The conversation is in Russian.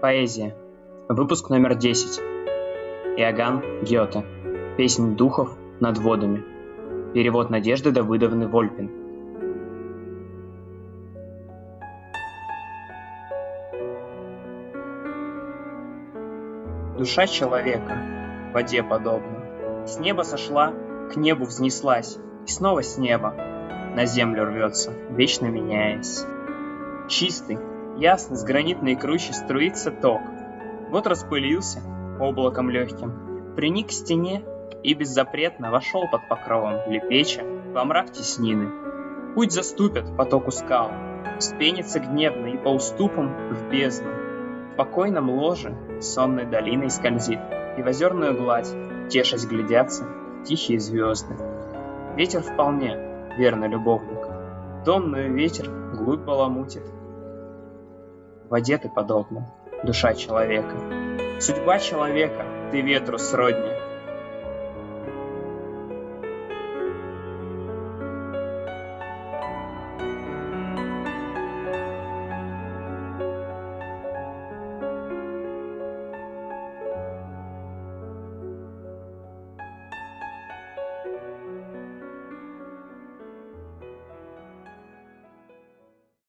Поэзия. Выпуск номер 10. Иоганн Гёте. Песнь духов над водами. Перевод Надежды Давыдовны Вольпин. Душа человека в воде подобна. С неба сошла, к небу взнеслась, и снова с неба на землю рвется, вечно меняясь. Чистый, ясный, с гранитной кручи струится ток. Вот распылился облаком легким, приник к стене и беззапретно вошел под покровом лепеча во мрак теснины. Путь заступят потоку скал, вспенится гневно и по уступам в бездну. В покойном ложе сонной долиной скользит, и в озерную гладь, тешась глядятся, тихие звезды. Ветер вполне, верно любовник, томную ветер глубь баламутит, воде ты подобна, душа человека. Судьба человека, ты ветру сродни,